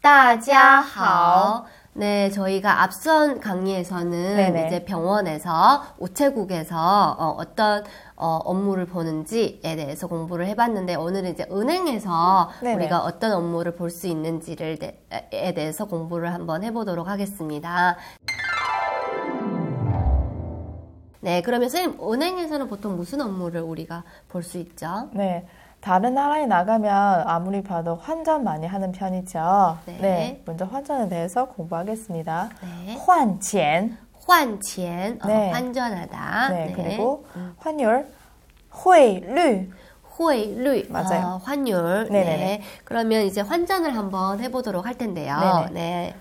大家好. 네, 저희가 앞선 강의에서는 네네. 이제 병원에서 우체국에서 어, 떤 어, 업무를 보는지에 대해서 공부를 해봤는데 오늘은 이제 은행에서 네네. 우리가 어떤 업무를 볼 수 있는지를 대, 에 대해서 공부를 한번 해보도록 하겠습니다. 네, 그러면 선생님 은행에서는 보통 무슨 업무를 우리가 볼 수 있죠? 네. 다른 나라에 나가면 아무리 봐도 환전 많이 하는 편이죠. 네. 먼저 환전에 대해서 공부하겠습니다. 네. 换钱. 换钱, 어, 네. 환전하다. 네, 그리고 환율, 汇率. 汇率, 맞아요. 어, 환율. 네네네. 네. 그러면 이제 환전을 한번 해보도록 할 텐데요. 네네. 네.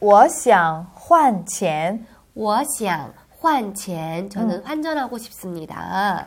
我想换钱.我想换钱. 음. 저는 환전하고 싶습니다.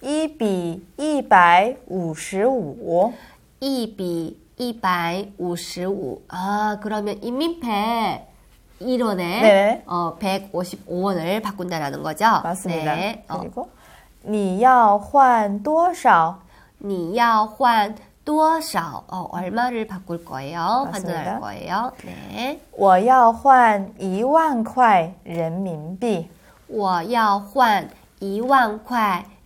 1比155. 一比一百五十五. 아, 그러면 인민폐 1원에 네. 어, 155원을 바꾼다라는 거죠? 맞습니다. 네. 어, 그리고 你要换多少?你要换多少? 어, 얼마를 바꿀 거예요? 맞습니다. 환전할 거예요? 네. 我要换一万块人民币.我要换一万块人民币.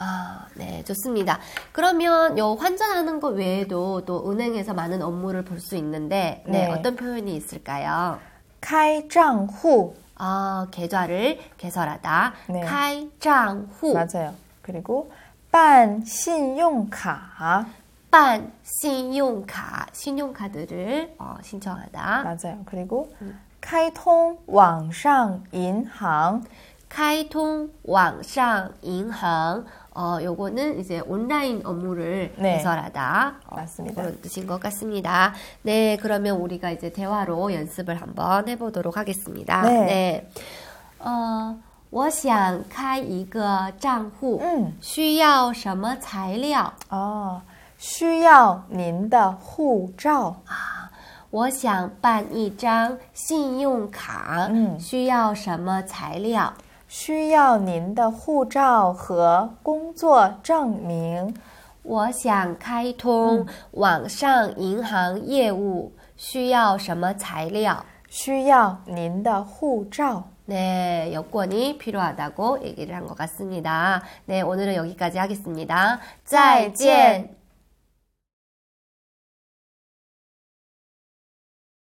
아, 네, 좋습니다. 그러면 요 환전하는 것 외에도 또 은행에서 많은 업무를 볼 수 있는데, 네, 네. 어떤 표현이 있을까요? 开账户. 아, 계좌를 개설하다. 네. 开账户. 맞아요. 그리고 办信用卡.办信用卡, 신용카드를 어, 신청하다. 맞아요. 그리고 开通网上银行. 开通网上银行. 어, 요거는 이제 온라인 업무를 네. 개설하다. 어, 맞습니다. 그런 뜻인 것 같습니다. 네, 그러면 우리가 이제 대화로 연습을 한번 해보도록 하겠습니다. 네. 呃，我想开一个账户，嗯需要什么材料？ 아, 需要您的护照.我想办一张信用卡，嗯需要什么材料？ 需要您的护照和工作证明.我想开通网上银行业务，需要什么材料？需要您的护照. 네, 여권이 필요하다고 얘기를 한 것 같습니다. 네, 오늘은 여기까지 하겠습니다. 再见.